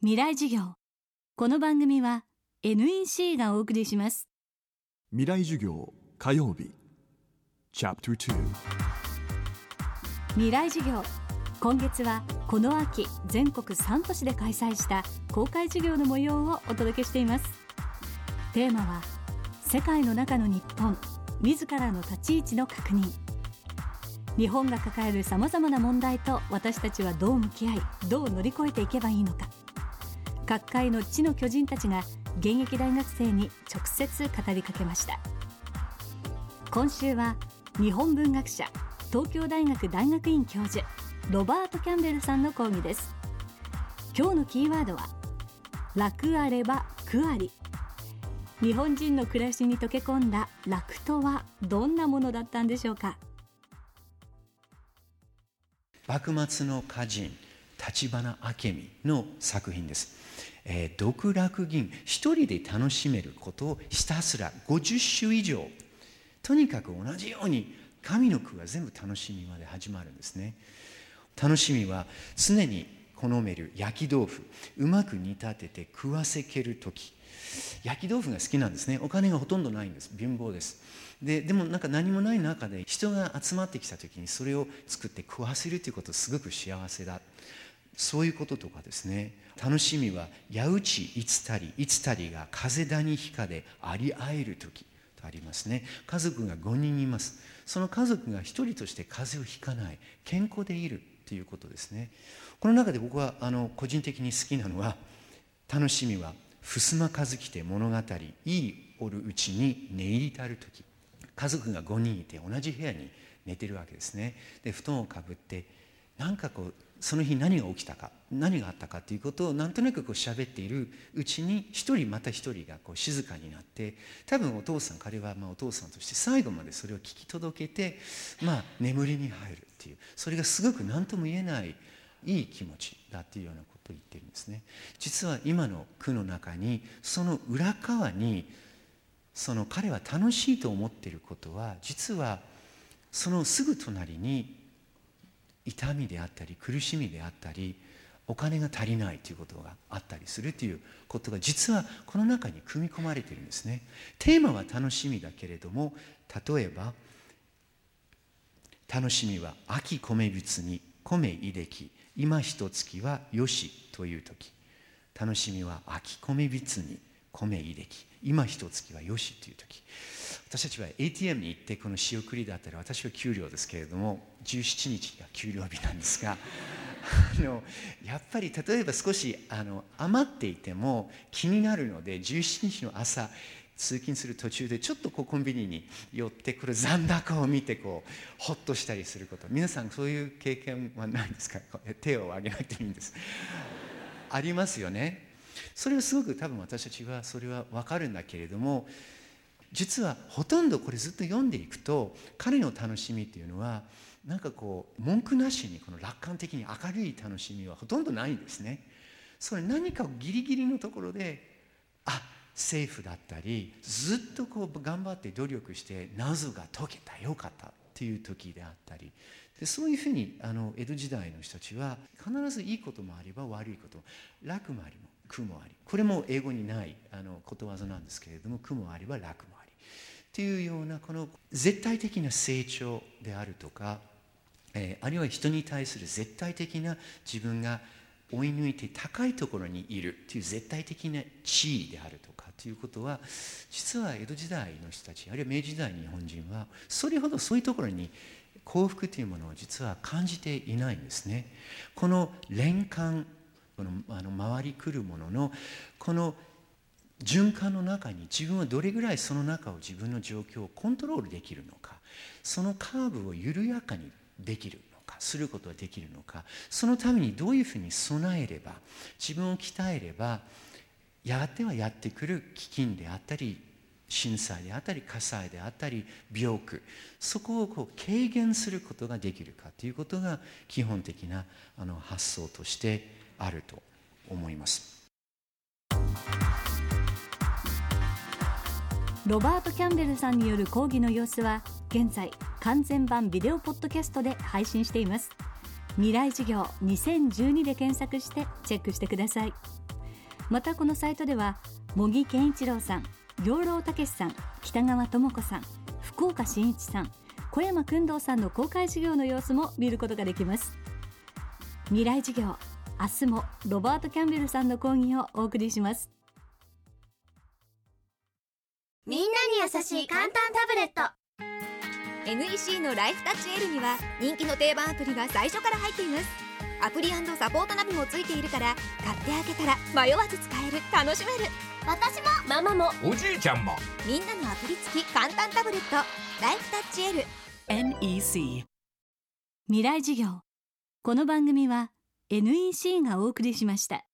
未来授業。この番組は NEC がお送りします。未来授業火曜日。未来授業。今月はこの秋全国3都市で開催した公開授業の模様をお届けしています。テーマは世界の中の日本自らの立ち位置の確認。日本が抱えるさまざまな問題と私たちはどう向き合いどう乗り越えていけばいいのか各界の地の巨人たちが現役大学生に直接語りかけました。今週は日本文学者東京大学大学院教授ロバート・キャンベルさんの講義です。今日のキーワードは楽あれば苦あり。日本人の暮らしに溶け込んだ楽とはどんなものだったんでしょうか。幕末の歌人立花明美の作品です、えー、独楽吟一人で楽しめることをひたすら50種以上。とにかく同じように神の句が全部楽しみまで始まるんですね。楽しみは常に好める焼き豆腐。うまく煮立てて食わせける時。焼き豆腐が好きなんですね。お金がほとんどないんです。貧乏です。ででもなんか何もない中で人が集まってきた時にそれを作って食わせるということすごく幸せだ。そういうこととかですね。楽しみは矢打ちいつたりいつたりが風谷ひかでありあえる時とありますね。家族が5人います。その家族が1人として風邪をひかない健康でいるということですね。この中で僕はあの個人的に好きなのは楽しみは襖数来て物語いいおるうちに寝入りたる時。家族が5人いて同じ部屋に寝てるわけですね。で布団をかぶってなんかこうその日何が起きたか何があったかということをなんとなくこう喋っているうちに一人また一人がこう静かになって多分お父さん彼はまあお父さんとして最後までそれを聞き届けてまあ眠りに入るっていうそれがすごく何とも言えないいい気持ちだっていうようなことを言ってるんですね。実は今の句の中にその裏側にその彼は楽しいと思っていることは実はそのすぐ隣に痛みであったり苦しみであったりお金が足りないということがあったりするということが実はこの中に組み込まれているんですね。テーマは楽しみだけれども例えば楽しみは秋米びつに米いでき今一月はよしという時。楽しみは秋米びつに米いでき今一月はよしという時。私たちは ATM に行ってこの仕送りだったら私は給料ですけれども17日が給料日なんですが あのやっぱり例えば少しあの余っていても気になるので17日の朝通勤する途中でちょっとこうコンビニに寄ってこれ残高を見てこうほっとしたりすること。皆さんそういう経験はないんですか？手を挙げなくていいんです。ありますよね。それはすごく多分私たちはそれは分かるんだけれども実はほとんどこれずっと読んでいくと彼の楽しみっていうのはなんかこう文句なしにこの楽観的に明るい楽しみはほとんどないんですね。それ何かギリギリのところであ政府だったりずっとこう頑張って努力して謎が解けたよかったっていう時であったりでそういうふうにあの江戸時代の人たちは必ずいいこともあれば悪いことも楽もありも苦もありこれも英語にないあのことわざなんですけれども苦もありは楽もありっていうようなこの絶対的な成長であるとか、えー、あるいは人に対する絶対的な自分が追い抜いて高いところにいるという絶対的な地位であるとかということは実は江戸時代の人たちあるいは明治時代の日本人はそれほどそういうところに幸福というものを実は感じていないんですね。この連環このあの回りくるもののこの循環の中に自分はどれぐらいその中を自分の状況をコントロールできるのかそのカーブを緩やかにできるのかすることができるのかそのためにどういうふうに備えれば自分を鍛えればやがてはやってくる飢饉であったり震災であったり火災であったり病苦そこをこう軽減することができるかということが基本的なあの発想としてあると思います。ロバート・キャンベルさんによる講義の様子は現在完全版ビデオポッドキャストで配信しています。未来授業2012で検索してチェックしてください。またこのサイトでは茂木健一郎さん養老孟さん北川智子さん福岡伸一さん小山君堂さんの公開授業の様子も見ることができます。未来授業明日もロバート・キャンベルさんの講義をお送りします。みんなに優しい簡単タブレット。NEC のライフタッチ L には人気の定番アプリが最初から入っています。アプリサポートナビもついているから買ってあげたら迷わず使える。楽しめる。私もママも。おじいちゃんも。みんなのアプリ付き簡単タブレット。ライフタッチ L NEC 未来授業。この番組は NEC がお送りしました。